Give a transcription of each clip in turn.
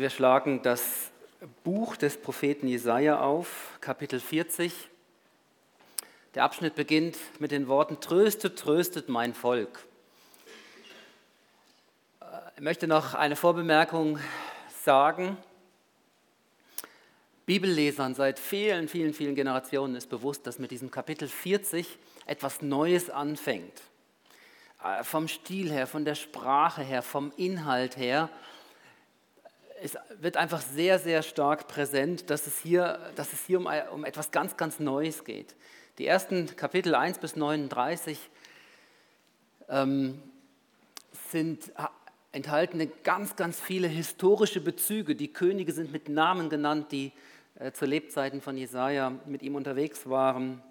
Also wir schlagen das Buch des Propheten Jesaja auf, Kapitel 40. Der Abschnitt beginnt mit den Worten: Tröstet, tröstet mein Volk. Ich möchte noch eine Vorbemerkung sagen. Bibellesern seit vielen, vielen, vielen Generationen ist bewusst, dass mit diesem Kapitel 40 etwas Neues anfängt. Äh, vom Stil her, von der Sprache her, vom Inhalt her es wird einfach sehr, sehr stark präsent, dass es hier, dass es hier um, um etwas ganz, ganz Neues geht. Die ersten Kapitel 1 bis 39 ähm, sind, enthalten ganz, ganz viele historische Bezüge. Die Könige sind mit Namen genannt, die äh, zu Lebzeiten von Jesaja mit ihm unterwegs waren.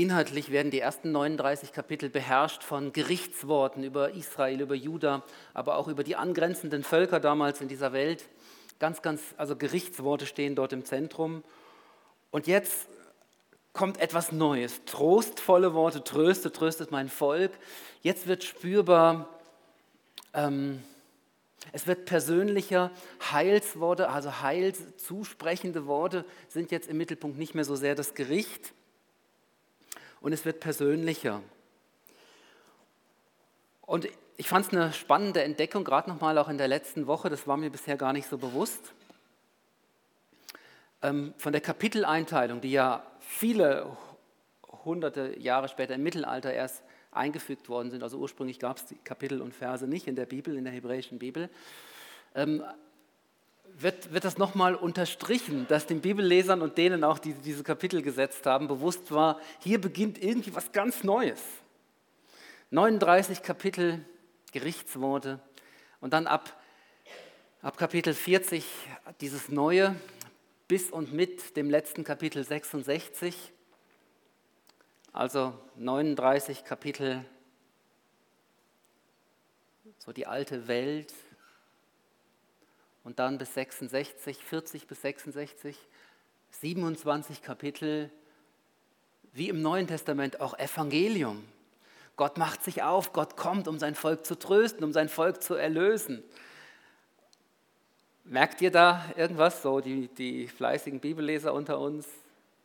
Inhaltlich werden die ersten 39 Kapitel beherrscht von Gerichtsworten über Israel, über Juda, aber auch über die angrenzenden Völker damals in dieser Welt. Ganz, ganz, also Gerichtsworte stehen dort im Zentrum. Und jetzt kommt etwas Neues. Trostvolle Worte, tröstet, tröstet mein Volk. Jetzt wird spürbar, ähm, es wird persönlicher. Heilsworte, also heilszusprechende Worte sind jetzt im Mittelpunkt nicht mehr so sehr das Gericht und es wird persönlicher. Und ich fand es eine spannende Entdeckung, gerade nochmal auch in der letzten Woche, das war mir bisher gar nicht so bewusst. Ähm, von der Kapiteleinteilung, die ja viele hunderte Jahre später im Mittelalter erst eingefügt worden sind. Also ursprünglich gab es die Kapitel und Verse nicht in der Bibel, in der hebräischen Bibel. Wird, wird das nochmal unterstrichen, dass den Bibellesern und denen auch, die diese Kapitel gesetzt haben, bewusst war, hier beginnt irgendwie was ganz Neues. 39 Kapitel Gerichtsworte und dann ab, ab Kapitel 40 dieses Neue bis und mit dem letzten Kapitel 66, also 39 Kapitel, so die alte Welt, und dann bis 66, 40 bis 66, 27 Kapitel, wie im Neuen Testament auch Evangelium. Gott macht sich auf, Gott kommt, um sein Volk zu trösten, um sein Volk zu erlösen. Merkt ihr da irgendwas, so die, die fleißigen Bibelleser unter uns?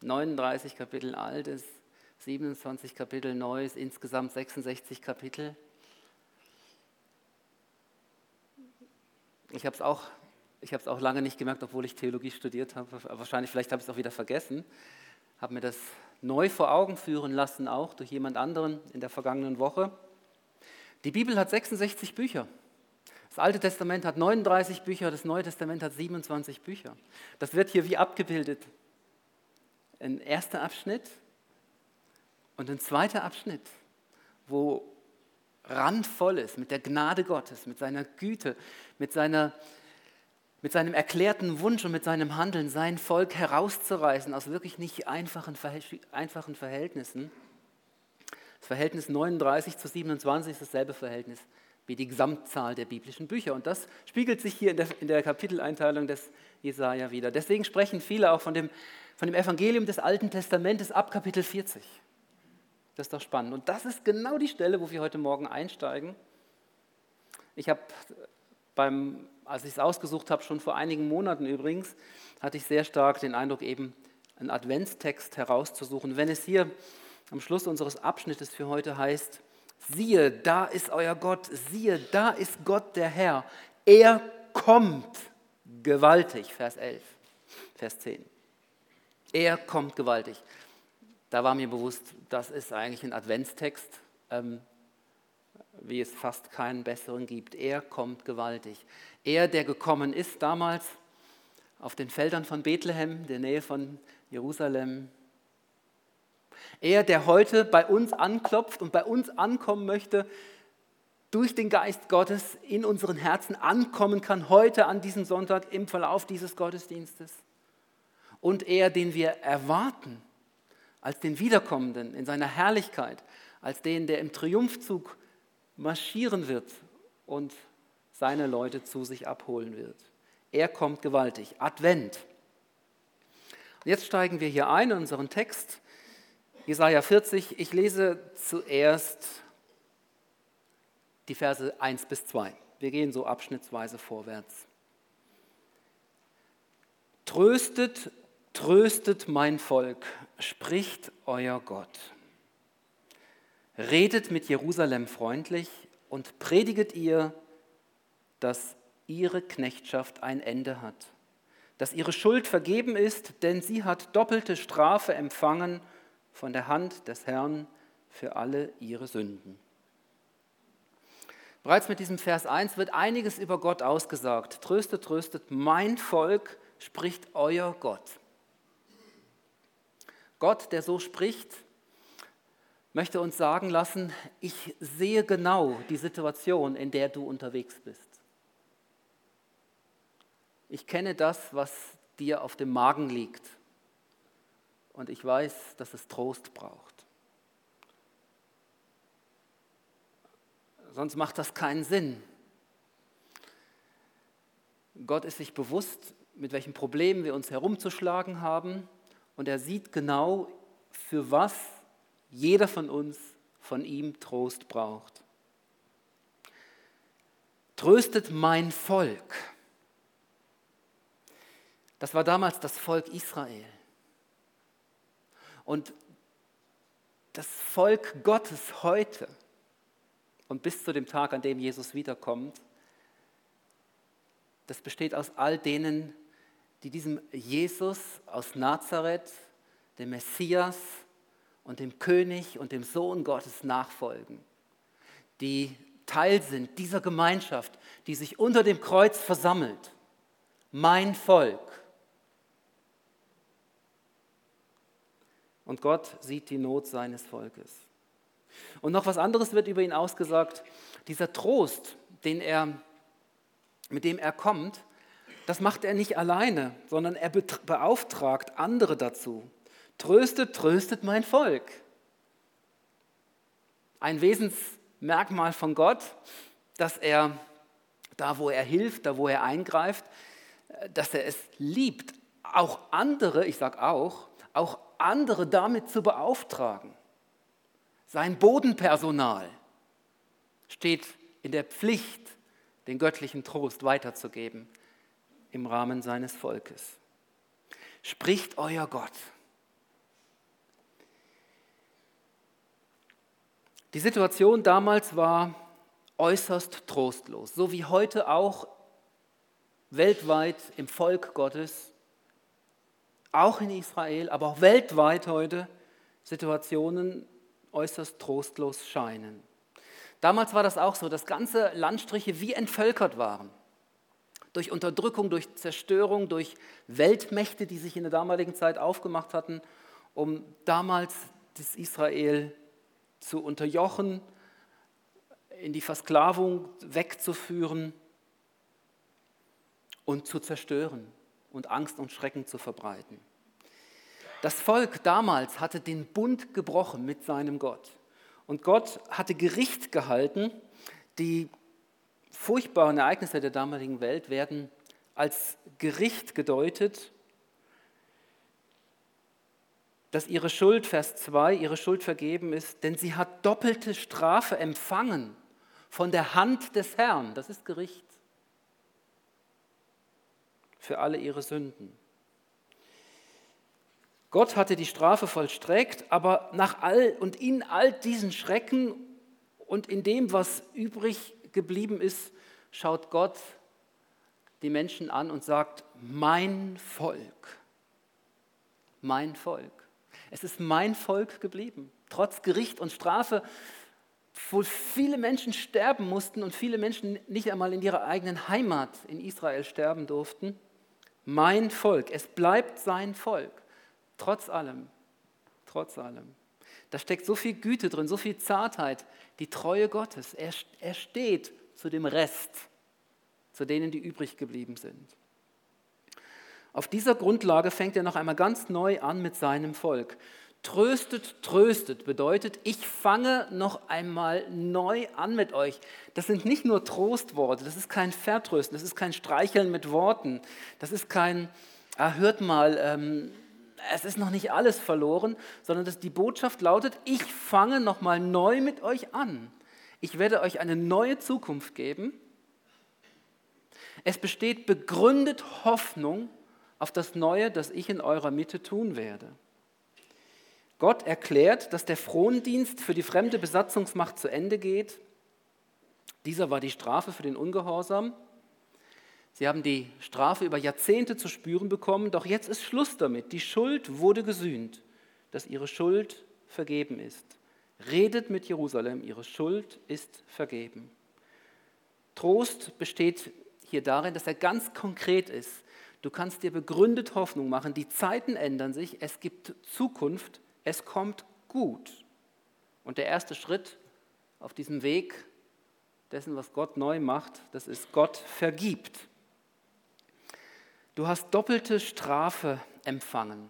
39 Kapitel Altes, 27 Kapitel Neues, insgesamt 66 Kapitel. Ich habe es auch ich habe es auch lange nicht gemerkt, obwohl ich Theologie studiert habe. Wahrscheinlich, vielleicht habe ich es auch wieder vergessen. Habe mir das neu vor Augen führen lassen, auch durch jemand anderen in der vergangenen Woche. Die Bibel hat 66 Bücher. Das Alte Testament hat 39 Bücher, das Neue Testament hat 27 Bücher. Das wird hier wie abgebildet. Ein erster Abschnitt und ein zweiter Abschnitt, wo randvoll ist mit der Gnade Gottes, mit seiner Güte, mit seiner mit seinem erklärten Wunsch und mit seinem Handeln sein Volk herauszureißen aus wirklich nicht einfachen, einfachen Verhältnissen. Das Verhältnis 39 zu 27 ist dasselbe Verhältnis wie die Gesamtzahl der biblischen Bücher. Und das spiegelt sich hier in der, in der Kapiteleinteilung des Jesaja wieder. Deswegen sprechen viele auch von dem, von dem Evangelium des Alten Testamentes ab Kapitel 40. Das ist doch spannend. Und das ist genau die Stelle, wo wir heute Morgen einsteigen. Ich habe beim als ich es ausgesucht habe, schon vor einigen Monaten übrigens, hatte ich sehr stark den Eindruck, eben einen Adventstext herauszusuchen. Wenn es hier am Schluss unseres Abschnittes für heute heißt, siehe, da ist euer Gott, siehe, da ist Gott der Herr, er kommt gewaltig, Vers 11, Vers 10. Er kommt gewaltig. Da war mir bewusst, das ist eigentlich ein Adventstext. Ähm, wie es fast keinen besseren gibt. Er kommt gewaltig. Er, der gekommen ist damals auf den Feldern von Bethlehem, der Nähe von Jerusalem. Er, der heute bei uns anklopft und bei uns ankommen möchte, durch den Geist Gottes in unseren Herzen ankommen kann, heute an diesem Sonntag im Verlauf dieses Gottesdienstes. Und er, den wir erwarten als den Wiederkommenden in seiner Herrlichkeit, als den, der im Triumphzug marschieren wird und seine Leute zu sich abholen wird. Er kommt gewaltig. Advent. Und jetzt steigen wir hier ein in unseren Text. Jesaja 40. Ich lese zuerst die Verse 1 bis 2. Wir gehen so abschnittsweise vorwärts. Tröstet, tröstet mein Volk, spricht euer Gott. Redet mit Jerusalem freundlich und prediget ihr, dass ihre Knechtschaft ein Ende hat, dass ihre Schuld vergeben ist, denn sie hat doppelte Strafe empfangen von der Hand des Herrn für alle ihre Sünden. Bereits mit diesem Vers 1 wird einiges über Gott ausgesagt. Tröstet, tröstet, mein Volk spricht euer Gott. Gott, der so spricht, möchte uns sagen lassen, ich sehe genau die Situation, in der du unterwegs bist. Ich kenne das, was dir auf dem Magen liegt. Und ich weiß, dass es Trost braucht. Sonst macht das keinen Sinn. Gott ist sich bewusst, mit welchen Problemen wir uns herumzuschlagen haben. Und er sieht genau, für was jeder von uns von ihm Trost braucht. Tröstet mein Volk. Das war damals das Volk Israel. Und das Volk Gottes heute und bis zu dem Tag, an dem Jesus wiederkommt, das besteht aus all denen, die diesem Jesus aus Nazareth, dem Messias und dem König und dem Sohn Gottes nachfolgen, die Teil sind dieser Gemeinschaft, die sich unter dem Kreuz versammelt. Mein Volk. Und Gott sieht die Not seines Volkes. Und noch was anderes wird über ihn ausgesagt. Dieser Trost, den er, mit dem er kommt, das macht er nicht alleine, sondern er beauftragt andere dazu. Tröstet, tröstet mein Volk. Ein Wesensmerkmal von Gott, dass er da, wo er hilft, da, wo er eingreift, dass er es liebt, auch andere, ich sage auch, auch andere damit zu beauftragen. Sein Bodenpersonal steht in der Pflicht, den göttlichen Trost weiterzugeben im Rahmen seines Volkes. Spricht euer Gott. Die Situation damals war äußerst trostlos, so wie heute auch weltweit im Volk Gottes, auch in Israel, aber auch weltweit heute Situationen äußerst trostlos scheinen. Damals war das auch so, dass ganze Landstriche wie entvölkert waren durch Unterdrückung, durch Zerstörung, durch Weltmächte, die sich in der damaligen Zeit aufgemacht hatten, um damals das Israel zu unterjochen, in die Versklavung wegzuführen und zu zerstören und Angst und Schrecken zu verbreiten. Das Volk damals hatte den Bund gebrochen mit seinem Gott. Und Gott hatte Gericht gehalten, die furchtbaren Ereignisse der damaligen Welt werden als Gericht gedeutet, dass ihre Schuld, Vers 2, ihre Schuld vergeben ist, denn sie hat doppelte Strafe empfangen von der Hand des Herrn. Das ist Gericht für alle ihre Sünden. Gott hatte die Strafe vollstreckt, aber nach all und in all diesen Schrecken und in dem, was übrig geblieben ist, schaut Gott die Menschen an und sagt, mein Volk, mein Volk. Es ist mein Volk geblieben, trotz Gericht und Strafe, wo viele Menschen sterben mussten und viele Menschen nicht einmal in ihrer eigenen Heimat in Israel sterben durften. Mein Volk, es bleibt sein Volk, trotz allem, trotz allem. Da steckt so viel Güte drin, so viel Zartheit, die Treue Gottes. Er, er steht zu dem Rest, zu denen, die übrig geblieben sind. Auf dieser Grundlage fängt er noch einmal ganz neu an mit seinem Volk. Tröstet, tröstet bedeutet, ich fange noch einmal neu an mit euch. Das sind nicht nur Trostworte, das ist kein Vertrösten, das ist kein Streicheln mit Worten, das ist kein, ah, hört mal, ähm, es ist noch nicht alles verloren, sondern das, die Botschaft lautet, ich fange noch mal neu mit euch an. Ich werde euch eine neue Zukunft geben Es besteht begründet Hoffnung auf das Neue, das ich in eurer Mitte tun werde. Gott erklärt, dass der Frondienst für die fremde Besatzungsmacht zu Ende geht. Dieser war die Strafe für den Ungehorsam. Sie haben die Strafe über Jahrzehnte zu spüren bekommen, doch jetzt ist Schluss damit. Die Schuld wurde gesühnt, dass ihre Schuld vergeben ist. Redet mit Jerusalem, ihre Schuld ist vergeben. Trost besteht hier darin, dass er ganz konkret ist. Du kannst dir begründet Hoffnung machen. Die Zeiten ändern sich, es gibt Zukunft, es kommt gut. Und der erste Schritt auf diesem Weg dessen, was Gott neu macht, das ist Gott vergibt. Du hast doppelte Strafe empfangen.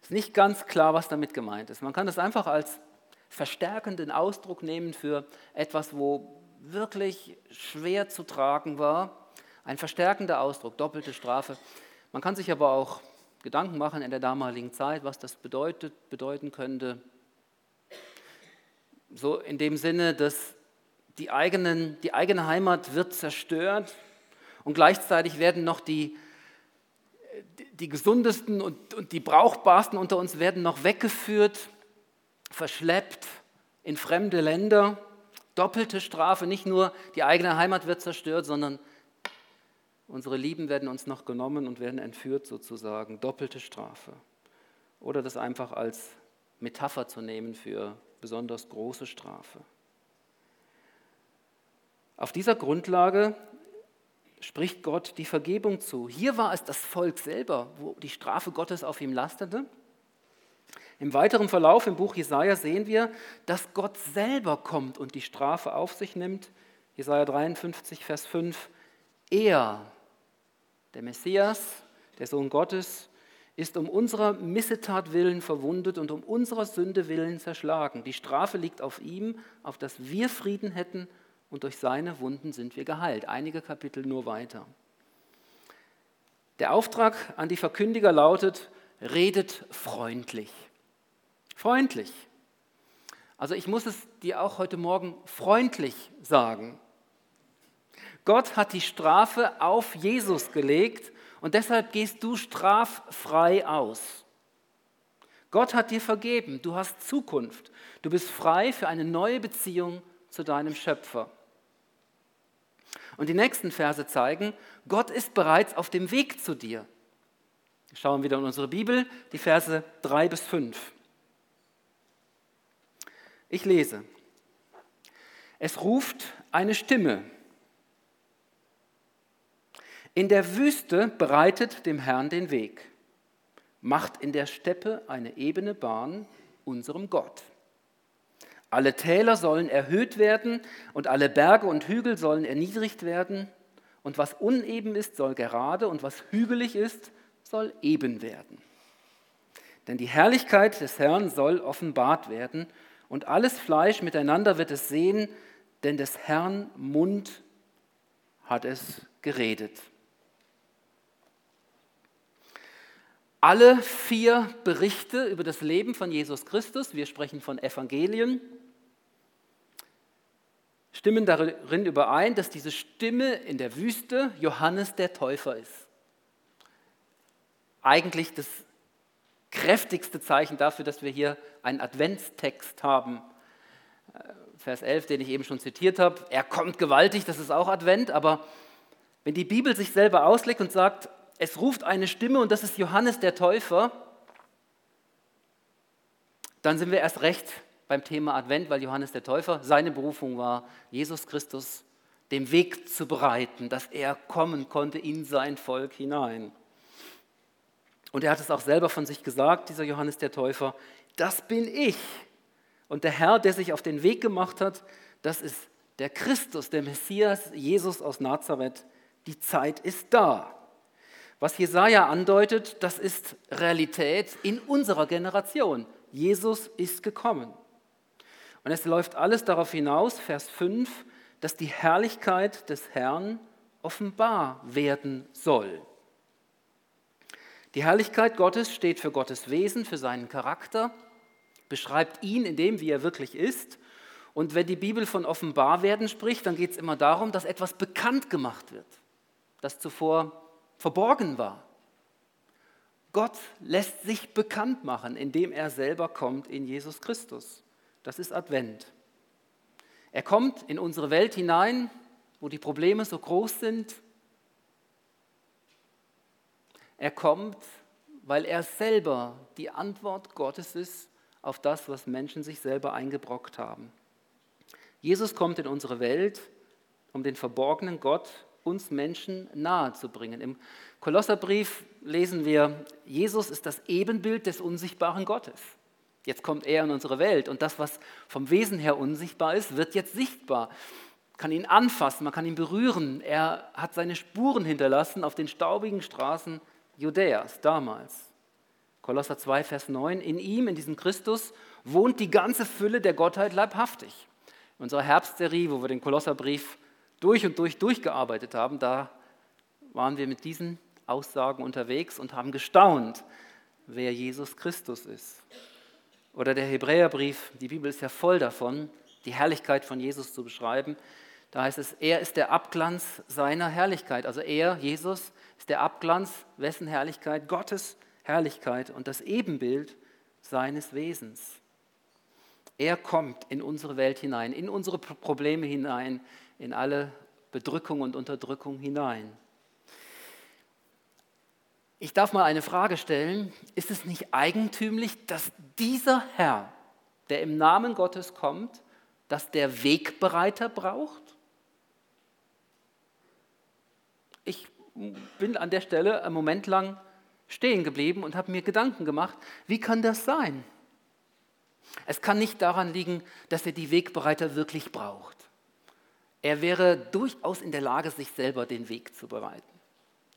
Es ist nicht ganz klar, was damit gemeint ist. Man kann das einfach als verstärkenden Ausdruck nehmen für etwas, wo wirklich schwer zu tragen war. Ein verstärkender Ausdruck, doppelte Strafe. Man kann sich aber auch Gedanken machen in der damaligen Zeit, was das bedeutet, bedeuten könnte. So in dem Sinne, dass die, eigenen, die eigene Heimat wird zerstört und gleichzeitig werden noch die, die gesundesten und, und die brauchbarsten unter uns werden noch weggeführt, verschleppt in fremde Länder. Doppelte Strafe, nicht nur die eigene Heimat wird zerstört, sondern unsere Lieben werden uns noch genommen und werden entführt sozusagen. Doppelte Strafe. Oder das einfach als Metapher zu nehmen für besonders große Strafe. Auf dieser Grundlage spricht Gott die Vergebung zu. Hier war es das Volk selber, wo die Strafe Gottes auf ihm lastete. Im weiteren Verlauf im Buch Jesaja sehen wir, dass Gott selber kommt und die Strafe auf sich nimmt. Jesaja 53, Vers 5. Er, der Messias, der Sohn Gottes, ist um unserer Missetat willen verwundet und um unserer Sünde willen zerschlagen. Die Strafe liegt auf ihm, auf dass wir Frieden hätten und durch seine Wunden sind wir geheilt. Einige Kapitel nur weiter. Der Auftrag an die Verkündiger lautet, redet freundlich. Freundlich. Also ich muss es dir auch heute Morgen freundlich sagen. Gott hat die Strafe auf Jesus gelegt und deshalb gehst du straffrei aus. Gott hat dir vergeben, du hast Zukunft, du bist frei für eine neue Beziehung zu deinem Schöpfer. Und die nächsten Verse zeigen, Gott ist bereits auf dem Weg zu dir. Wir schauen wieder in unsere Bibel, die Verse 3 bis 5. Ich lese. Es ruft eine Stimme. In der Wüste bereitet dem Herrn den Weg, macht in der Steppe eine ebene Bahn unserem Gott. Alle Täler sollen erhöht werden und alle Berge und Hügel sollen erniedrigt werden. Und was uneben ist, soll gerade und was hügelig ist, soll eben werden. Denn die Herrlichkeit des Herrn soll offenbart werden und alles Fleisch miteinander wird es sehen, denn des Herrn Mund hat es geredet. Alle vier Berichte über das Leben von Jesus Christus, wir sprechen von Evangelien, stimmen darin überein, dass diese Stimme in der Wüste Johannes der Täufer ist. Eigentlich das kräftigste Zeichen dafür, dass wir hier einen Adventstext haben. Vers 11, den ich eben schon zitiert habe. Er kommt gewaltig, das ist auch Advent, aber wenn die Bibel sich selber auslegt und sagt, es ruft eine Stimme und das ist Johannes der Täufer, dann sind wir erst recht beim Thema Advent, weil Johannes der Täufer, seine Berufung war, Jesus Christus dem Weg zu bereiten, dass er kommen konnte in sein Volk hinein. Und er hat es auch selber von sich gesagt, dieser Johannes der Täufer, das bin ich. Und der Herr, der sich auf den Weg gemacht hat, das ist der Christus, der Messias, Jesus aus Nazareth. Die Zeit ist da. Was Jesaja andeutet, das ist Realität in unserer Generation. Jesus ist gekommen. Und es läuft alles darauf hinaus, Vers 5, dass die Herrlichkeit des Herrn offenbar werden soll. Die Herrlichkeit Gottes steht für Gottes Wesen, für seinen Charakter, beschreibt ihn in dem, wie er wirklich ist. Und wenn die Bibel von offenbar werden spricht, dann geht es immer darum, dass etwas bekannt gemacht wird. das zuvor verborgen war. Gott lässt sich bekannt machen, indem er selber kommt in Jesus Christus. Das ist Advent. Er kommt in unsere Welt hinein, wo die Probleme so groß sind. Er kommt, weil er selber die Antwort Gottes ist auf das, was Menschen sich selber eingebrockt haben. Jesus kommt in unsere Welt, um den verborgenen Gott uns Menschen nahe zu bringen. Im Kolosserbrief lesen wir, Jesus ist das Ebenbild des unsichtbaren Gottes. Jetzt kommt er in unsere Welt und das, was vom Wesen her unsichtbar ist, wird jetzt sichtbar. Man kann ihn anfassen, man kann ihn berühren. Er hat seine Spuren hinterlassen auf den staubigen Straßen Judäas damals. Kolosser 2, Vers 9. In ihm, in diesem Christus, wohnt die ganze Fülle der Gottheit leibhaftig. In unserer Herbstserie, wo wir den Kolosserbrief durch und durch durchgearbeitet haben, da waren wir mit diesen Aussagen unterwegs und haben gestaunt, wer Jesus Christus ist. Oder der Hebräerbrief, die Bibel ist ja voll davon, die Herrlichkeit von Jesus zu beschreiben. Da heißt es, er ist der Abglanz seiner Herrlichkeit. Also er, Jesus, ist der Abglanz wessen Herrlichkeit? Gottes Herrlichkeit und das Ebenbild seines Wesens. Er kommt in unsere Welt hinein, in unsere Probleme hinein, in alle Bedrückung und Unterdrückung hinein. Ich darf mal eine Frage stellen. Ist es nicht eigentümlich, dass dieser Herr, der im Namen Gottes kommt, dass der Wegbereiter braucht? Ich bin an der Stelle einen Moment lang stehen geblieben und habe mir Gedanken gemacht, wie kann das sein? Es kann nicht daran liegen, dass er die Wegbereiter wirklich braucht. Er wäre durchaus in der Lage, sich selber den Weg zu bereiten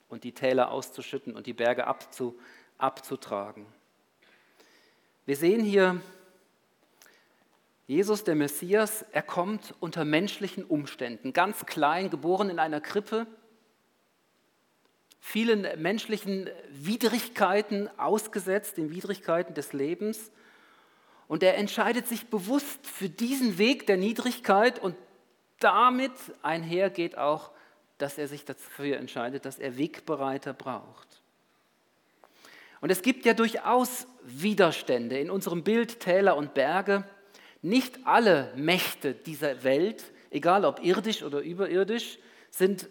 und die Täler auszuschütten und die Berge abzu, abzutragen. Wir sehen hier Jesus, der Messias, er kommt unter menschlichen Umständen, ganz klein, geboren in einer Krippe, vielen menschlichen Widrigkeiten ausgesetzt, den Widrigkeiten des Lebens. Und er entscheidet sich bewusst für diesen Weg der Niedrigkeit und damit einhergeht auch dass er sich dafür entscheidet, dass er Wegbereiter braucht. Und es gibt ja durchaus Widerstände in unserem Bild Täler und Berge. Nicht alle Mächte dieser Welt, egal ob irdisch oder überirdisch, sind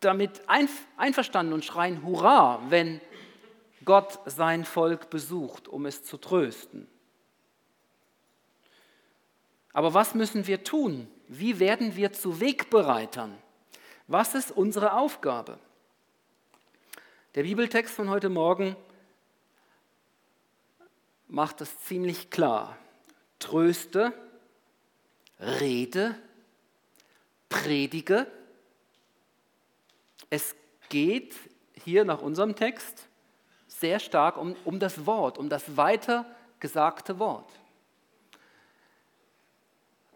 damit einverstanden und schreien Hurra, wenn Gott sein Volk besucht, um es zu trösten. Aber was müssen wir tun? Wie werden wir zu Wegbereitern? Was ist unsere Aufgabe? Der Bibeltext von heute Morgen macht es ziemlich klar. Tröste, rede, predige. Es geht hier nach unserem Text sehr stark um, um das Wort, um das weitergesagte Wort.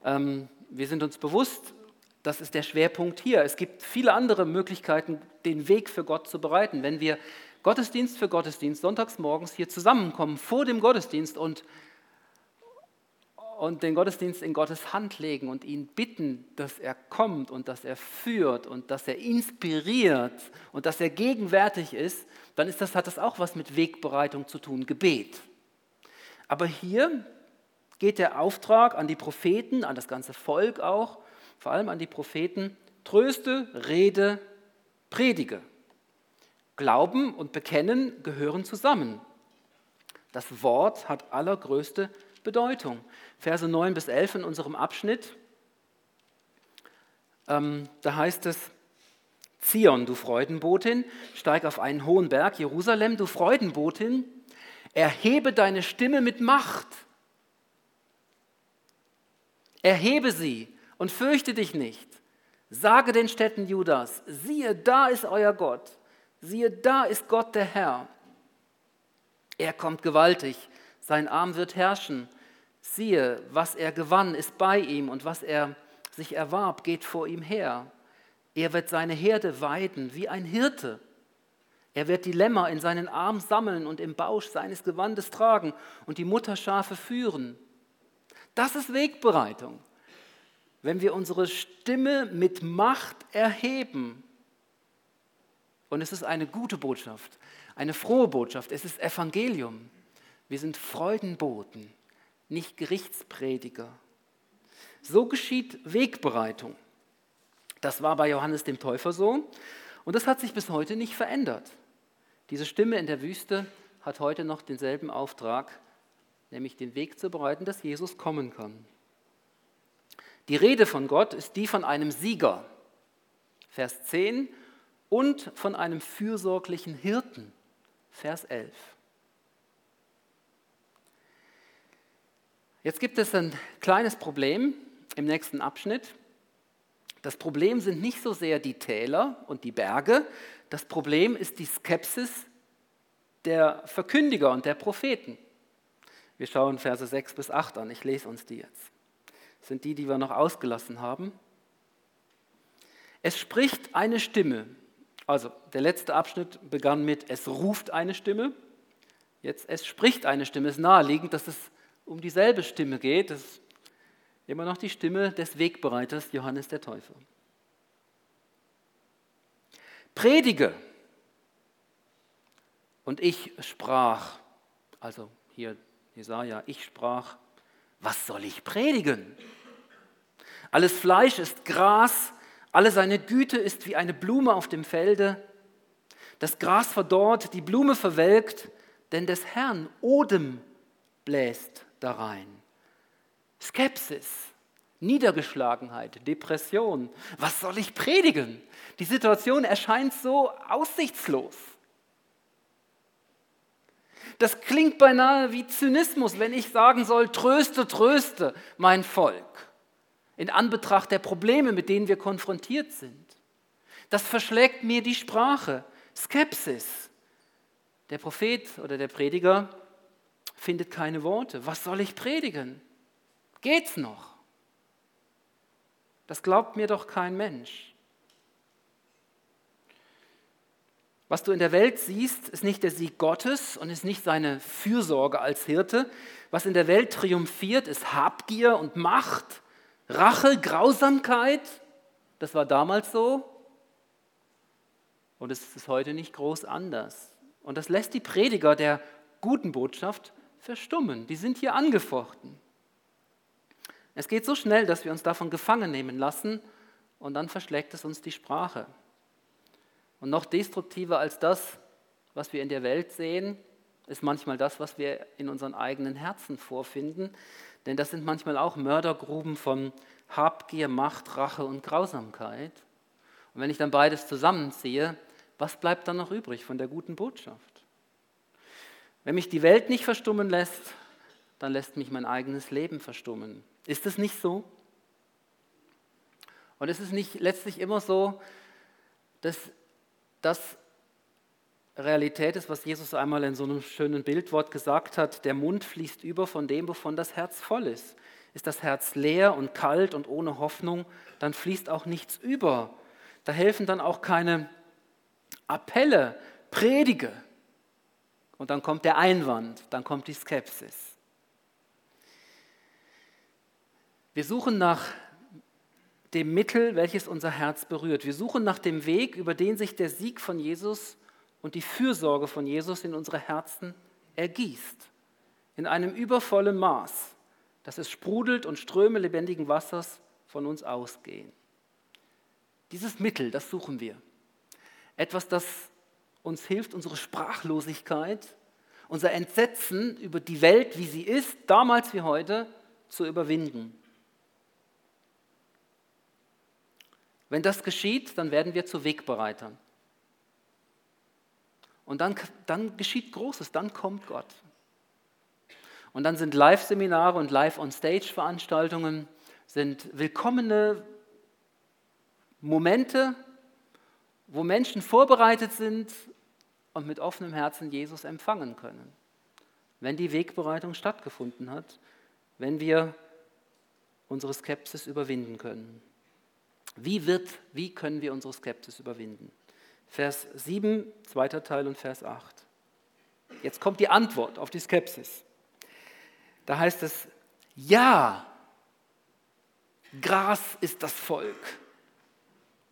Ähm, wir sind uns bewusst, das ist der Schwerpunkt hier. Es gibt viele andere Möglichkeiten, den Weg für Gott zu bereiten. Wenn wir Gottesdienst für Gottesdienst sonntags morgens hier zusammenkommen vor dem Gottesdienst und, und den Gottesdienst in Gottes Hand legen und ihn bitten, dass er kommt und dass er führt und dass er inspiriert und dass er gegenwärtig ist, dann ist das, hat das auch was mit Wegbereitung zu tun, Gebet. Aber hier geht der Auftrag an die Propheten, an das ganze Volk auch, vor allem an die Propheten, tröste, rede, predige. Glauben und Bekennen gehören zusammen. Das Wort hat allergrößte Bedeutung. Verse 9 bis 11 in unserem Abschnitt, ähm, da heißt es, Zion, du Freudenbotin, steig auf einen hohen Berg, Jerusalem, du Freudenbotin, erhebe deine Stimme mit Macht. Erhebe sie, und fürchte dich nicht. Sage den Städten Judas, siehe, da ist euer Gott, siehe, da ist Gott der Herr. Er kommt gewaltig, sein Arm wird herrschen. Siehe, was er gewann, ist bei ihm und was er sich erwarb, geht vor ihm her. Er wird seine Herde weiden wie ein Hirte. Er wird die Lämmer in seinen Arm sammeln und im Bausch seines Gewandes tragen und die Mutterschafe führen. Das ist Wegbereitung wenn wir unsere Stimme mit Macht erheben. Und es ist eine gute Botschaft, eine frohe Botschaft. Es ist Evangelium. Wir sind Freudenboten, nicht Gerichtsprediger. So geschieht Wegbereitung. Das war bei Johannes dem Täufer so und das hat sich bis heute nicht verändert. Diese Stimme in der Wüste hat heute noch denselben Auftrag, nämlich den Weg zu bereiten, dass Jesus kommen kann. Die Rede von Gott ist die von einem Sieger, Vers 10, und von einem fürsorglichen Hirten, Vers 11. Jetzt gibt es ein kleines Problem im nächsten Abschnitt. Das Problem sind nicht so sehr die Täler und die Berge, das Problem ist die Skepsis der Verkündiger und der Propheten. Wir schauen Verse 6 bis 8 an, ich lese uns die jetzt. Das sind die, die wir noch ausgelassen haben. Es spricht eine Stimme. Also der letzte Abschnitt begann mit, es ruft eine Stimme. Jetzt, es spricht eine Stimme. Es ist naheliegend, dass es um dieselbe Stimme geht. Das ist immer noch die Stimme des Wegbereiters Johannes der Täufer. Predige. Und ich sprach, also hier Jesaja, ich sprach, was soll ich predigen? Alles Fleisch ist Gras, alle seine Güte ist wie eine Blume auf dem Felde. Das Gras verdorrt, die Blume verwelkt, denn des Herrn Odem bläst darein. Skepsis, Niedergeschlagenheit, Depression. Was soll ich predigen? Die Situation erscheint so aussichtslos. Das klingt beinahe wie Zynismus, wenn ich sagen soll, tröste, tröste mein Volk in Anbetracht der Probleme, mit denen wir konfrontiert sind. Das verschlägt mir die Sprache. Skepsis. Der Prophet oder der Prediger findet keine Worte. Was soll ich predigen? Geht's noch? Das glaubt mir doch kein Mensch. Was du in der Welt siehst, ist nicht der Sieg Gottes und ist nicht seine Fürsorge als Hirte. Was in der Welt triumphiert, ist Habgier und Macht, Rache, Grausamkeit. Das war damals so und es ist heute nicht groß anders. Und das lässt die Prediger der guten Botschaft verstummen. Die sind hier angefochten. Es geht so schnell, dass wir uns davon gefangen nehmen lassen und dann verschlägt es uns die Sprache. Und noch destruktiver als das, was wir in der Welt sehen, ist manchmal das, was wir in unseren eigenen Herzen vorfinden. Denn das sind manchmal auch Mördergruben von Habgier, Macht, Rache und Grausamkeit. Und wenn ich dann beides zusammenziehe, was bleibt dann noch übrig von der guten Botschaft? Wenn mich die Welt nicht verstummen lässt, dann lässt mich mein eigenes Leben verstummen. Ist es nicht so? Und ist es nicht letztlich immer so, dass das Realität ist, was Jesus einmal in so einem schönen Bildwort gesagt hat, der Mund fließt über von dem, wovon das Herz voll ist. Ist das Herz leer und kalt und ohne Hoffnung, dann fließt auch nichts über. Da helfen dann auch keine Appelle, Predige. Und dann kommt der Einwand, dann kommt die Skepsis. Wir suchen nach dem Mittel, welches unser Herz berührt. Wir suchen nach dem Weg, über den sich der Sieg von Jesus und die Fürsorge von Jesus in unsere Herzen ergießt. In einem übervollen Maß, dass es sprudelt und Ströme lebendigen Wassers von uns ausgehen. Dieses Mittel, das suchen wir. Etwas, das uns hilft, unsere Sprachlosigkeit, unser Entsetzen über die Welt, wie sie ist, damals wie heute, zu überwinden. Wenn das geschieht, dann werden wir zu Wegbereitern. Und dann, dann geschieht Großes, dann kommt Gott. Und dann sind Live-Seminare und Live-on-Stage-Veranstaltungen sind willkommene Momente, wo Menschen vorbereitet sind und mit offenem Herzen Jesus empfangen können. Wenn die Wegbereitung stattgefunden hat, wenn wir unsere Skepsis überwinden können. Wie, wird, wie können wir unsere Skepsis überwinden? Vers 7, zweiter Teil und Vers 8. Jetzt kommt die Antwort auf die Skepsis. Da heißt es, ja, Gras ist das Volk.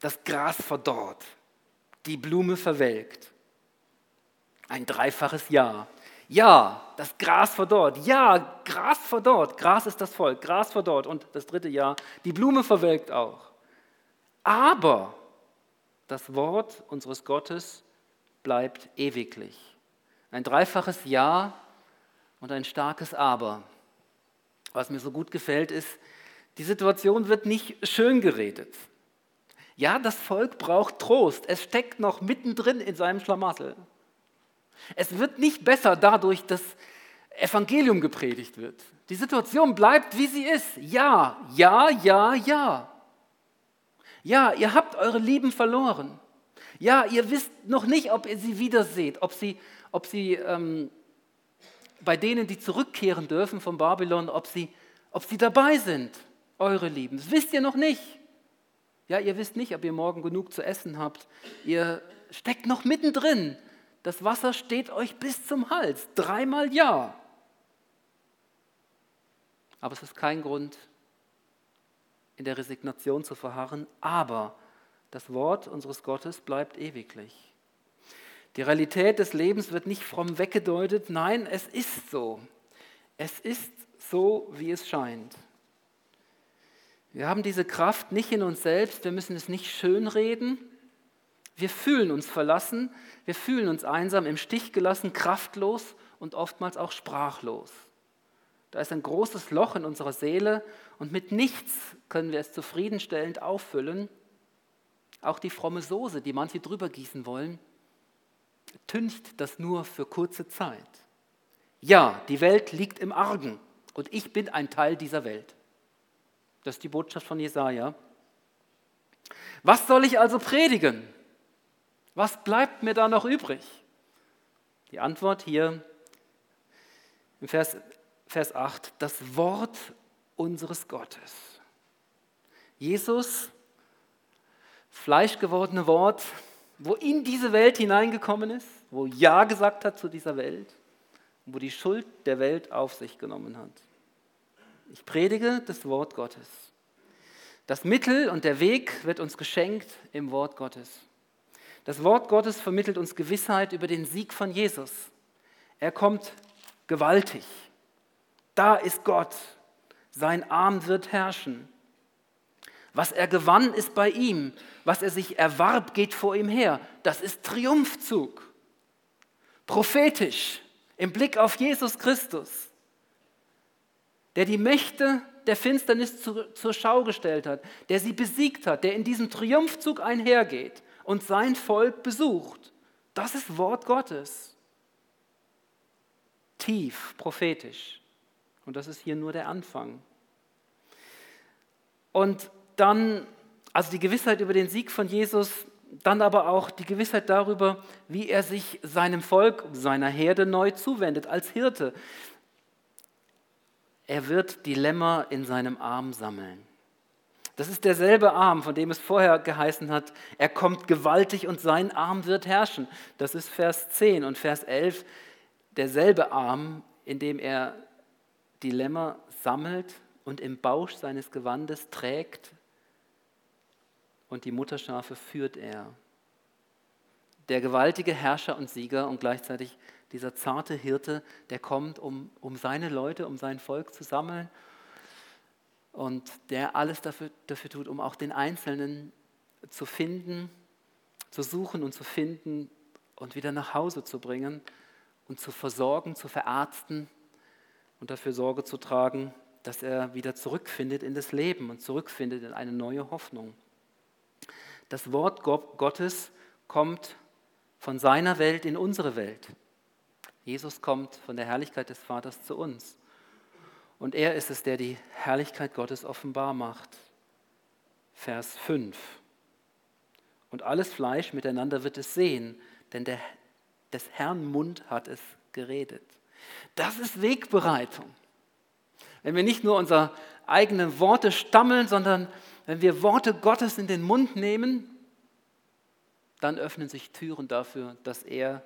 Das Gras verdorrt. die Blume verwelkt. Ein dreifaches Ja. Ja, das Gras verdorrt. Ja, Gras verdorrt. Gras ist das Volk. Gras verdorrt. Und das dritte Ja, die Blume verwelkt auch. Aber das Wort unseres Gottes bleibt ewiglich. Ein dreifaches Ja und ein starkes Aber. Was mir so gut gefällt, ist, die Situation wird nicht schön geredet. Ja, das Volk braucht Trost. Es steckt noch mittendrin in seinem Schlamassel. Es wird nicht besser dadurch, dass Evangelium gepredigt wird. Die Situation bleibt, wie sie ist. Ja, ja, ja, ja. Ja, ihr habt eure Lieben verloren. Ja, ihr wisst noch nicht, ob ihr sie wiederseht, ob sie, ob sie ähm, bei denen, die zurückkehren dürfen von Babylon, ob sie, ob sie dabei sind, eure Lieben. Das wisst ihr noch nicht. Ja, ihr wisst nicht, ob ihr morgen genug zu essen habt. Ihr steckt noch mittendrin. Das Wasser steht euch bis zum Hals. Dreimal ja. Aber es ist kein Grund, in der Resignation zu verharren. Aber das Wort unseres Gottes bleibt ewiglich. Die Realität des Lebens wird nicht fromm weggedeutet. Nein, es ist so. Es ist so, wie es scheint. Wir haben diese Kraft nicht in uns selbst. Wir müssen es nicht schönreden. Wir fühlen uns verlassen, wir fühlen uns einsam, im Stich gelassen, kraftlos und oftmals auch sprachlos. Da ist ein großes Loch in unserer Seele und mit nichts können wir es zufriedenstellend auffüllen. Auch die fromme Soße, die manche drüber gießen wollen, tüncht das nur für kurze Zeit. Ja, die Welt liegt im Argen und ich bin ein Teil dieser Welt. Das ist die Botschaft von Jesaja. Was soll ich also predigen? Was bleibt mir da noch übrig? Die Antwort hier im Vers, Vers 8, das Wort unseres Gottes. Jesus, fleischgewordene Wort, wo in diese Welt hineingekommen ist, wo Ja gesagt hat zu dieser Welt, wo die Schuld der Welt auf sich genommen hat. Ich predige das Wort Gottes. Das Mittel und der Weg wird uns geschenkt im Wort Gottes. Das Wort Gottes vermittelt uns Gewissheit über den Sieg von Jesus. Er kommt gewaltig. Da ist Gott. Sein Arm wird herrschen. Was er gewann, ist bei ihm. Was er sich erwarb, geht vor ihm her. Das ist Triumphzug. Prophetisch im Blick auf Jesus Christus, der die Mächte der Finsternis zur Schau gestellt hat, der sie besiegt hat, der in diesem Triumphzug einhergeht und sein Volk besucht. Das ist Wort Gottes. Tief, prophetisch. Und das ist hier nur der Anfang. Und dann, also die Gewissheit über den Sieg von Jesus, dann aber auch die Gewissheit darüber, wie er sich seinem Volk, seiner Herde neu zuwendet als Hirte. Er wird die Lämmer in seinem Arm sammeln. Das ist derselbe Arm, von dem es vorher geheißen hat, er kommt gewaltig und sein Arm wird herrschen. Das ist Vers 10 und Vers 11, derselbe Arm, in dem er die Lämmer sammelt und im Bausch seines Gewandes trägt und die Mutterschafe führt er. Der gewaltige Herrscher und Sieger und gleichzeitig dieser zarte Hirte, der kommt, um, um seine Leute, um sein Volk zu sammeln und der alles dafür, dafür tut, um auch den Einzelnen zu finden, zu suchen und zu finden und wieder nach Hause zu bringen und zu versorgen, zu verarzten und dafür Sorge zu tragen, dass er wieder zurückfindet in das Leben und zurückfindet in eine neue Hoffnung. Das Wort Gottes kommt von seiner Welt in unsere Welt. Jesus kommt von der Herrlichkeit des Vaters zu uns. Und er ist es, der die Herrlichkeit Gottes offenbar macht. Vers 5. Und alles Fleisch miteinander wird es sehen, denn der, des Herrn Mund hat es geredet. Das ist Wegbereitung. Wenn wir nicht nur unsere eigenen Worte stammeln, sondern wenn wir Worte Gottes in den Mund nehmen, dann öffnen sich Türen dafür, dass er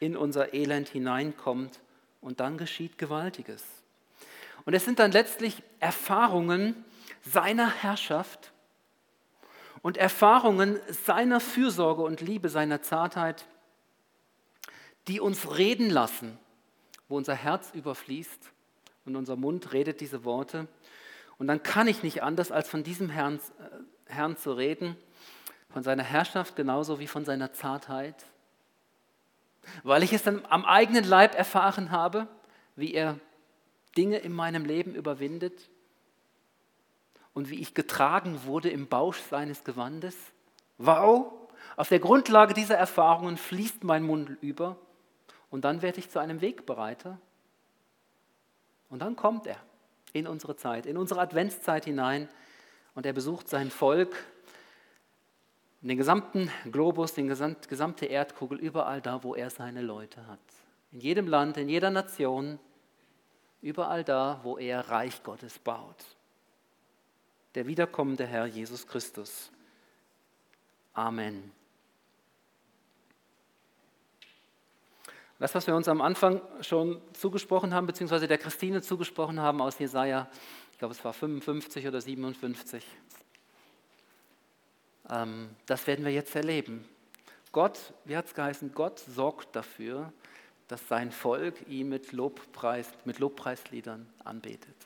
in unser Elend hineinkommt und dann geschieht Gewaltiges. Und es sind dann letztlich Erfahrungen seiner Herrschaft und Erfahrungen seiner Fürsorge und Liebe, seiner Zartheit, die uns reden lassen, wo unser Herz überfließt und unser Mund redet diese Worte. Und dann kann ich nicht anders, als von diesem Herrn, äh, Herrn zu reden, von seiner Herrschaft genauso wie von seiner Zartheit, weil ich es dann am eigenen Leib erfahren habe, wie er Dinge in meinem Leben überwindet und wie ich getragen wurde im Bausch seines Gewandes. Wow! Auf der Grundlage dieser Erfahrungen fließt mein Mund über und dann werde ich zu einem Wegbereiter. Und dann kommt er in unsere Zeit, in unsere Adventszeit hinein und er besucht sein Volk, den gesamten Globus, die gesamte Erdkugel, überall da, wo er seine Leute hat. In jedem Land, in jeder Nation, überall da, wo er Reich Gottes baut. Der wiederkommende Herr Jesus Christus. Amen. Das, was wir uns am Anfang schon zugesprochen haben, beziehungsweise der Christine zugesprochen haben aus Jesaja, ich glaube, es war 55 oder 57, ähm, das werden wir jetzt erleben. Gott, wie hat es geheißen, Gott sorgt dafür, dass sein Volk ihn mit, Lobpreis, mit Lobpreisliedern anbetet.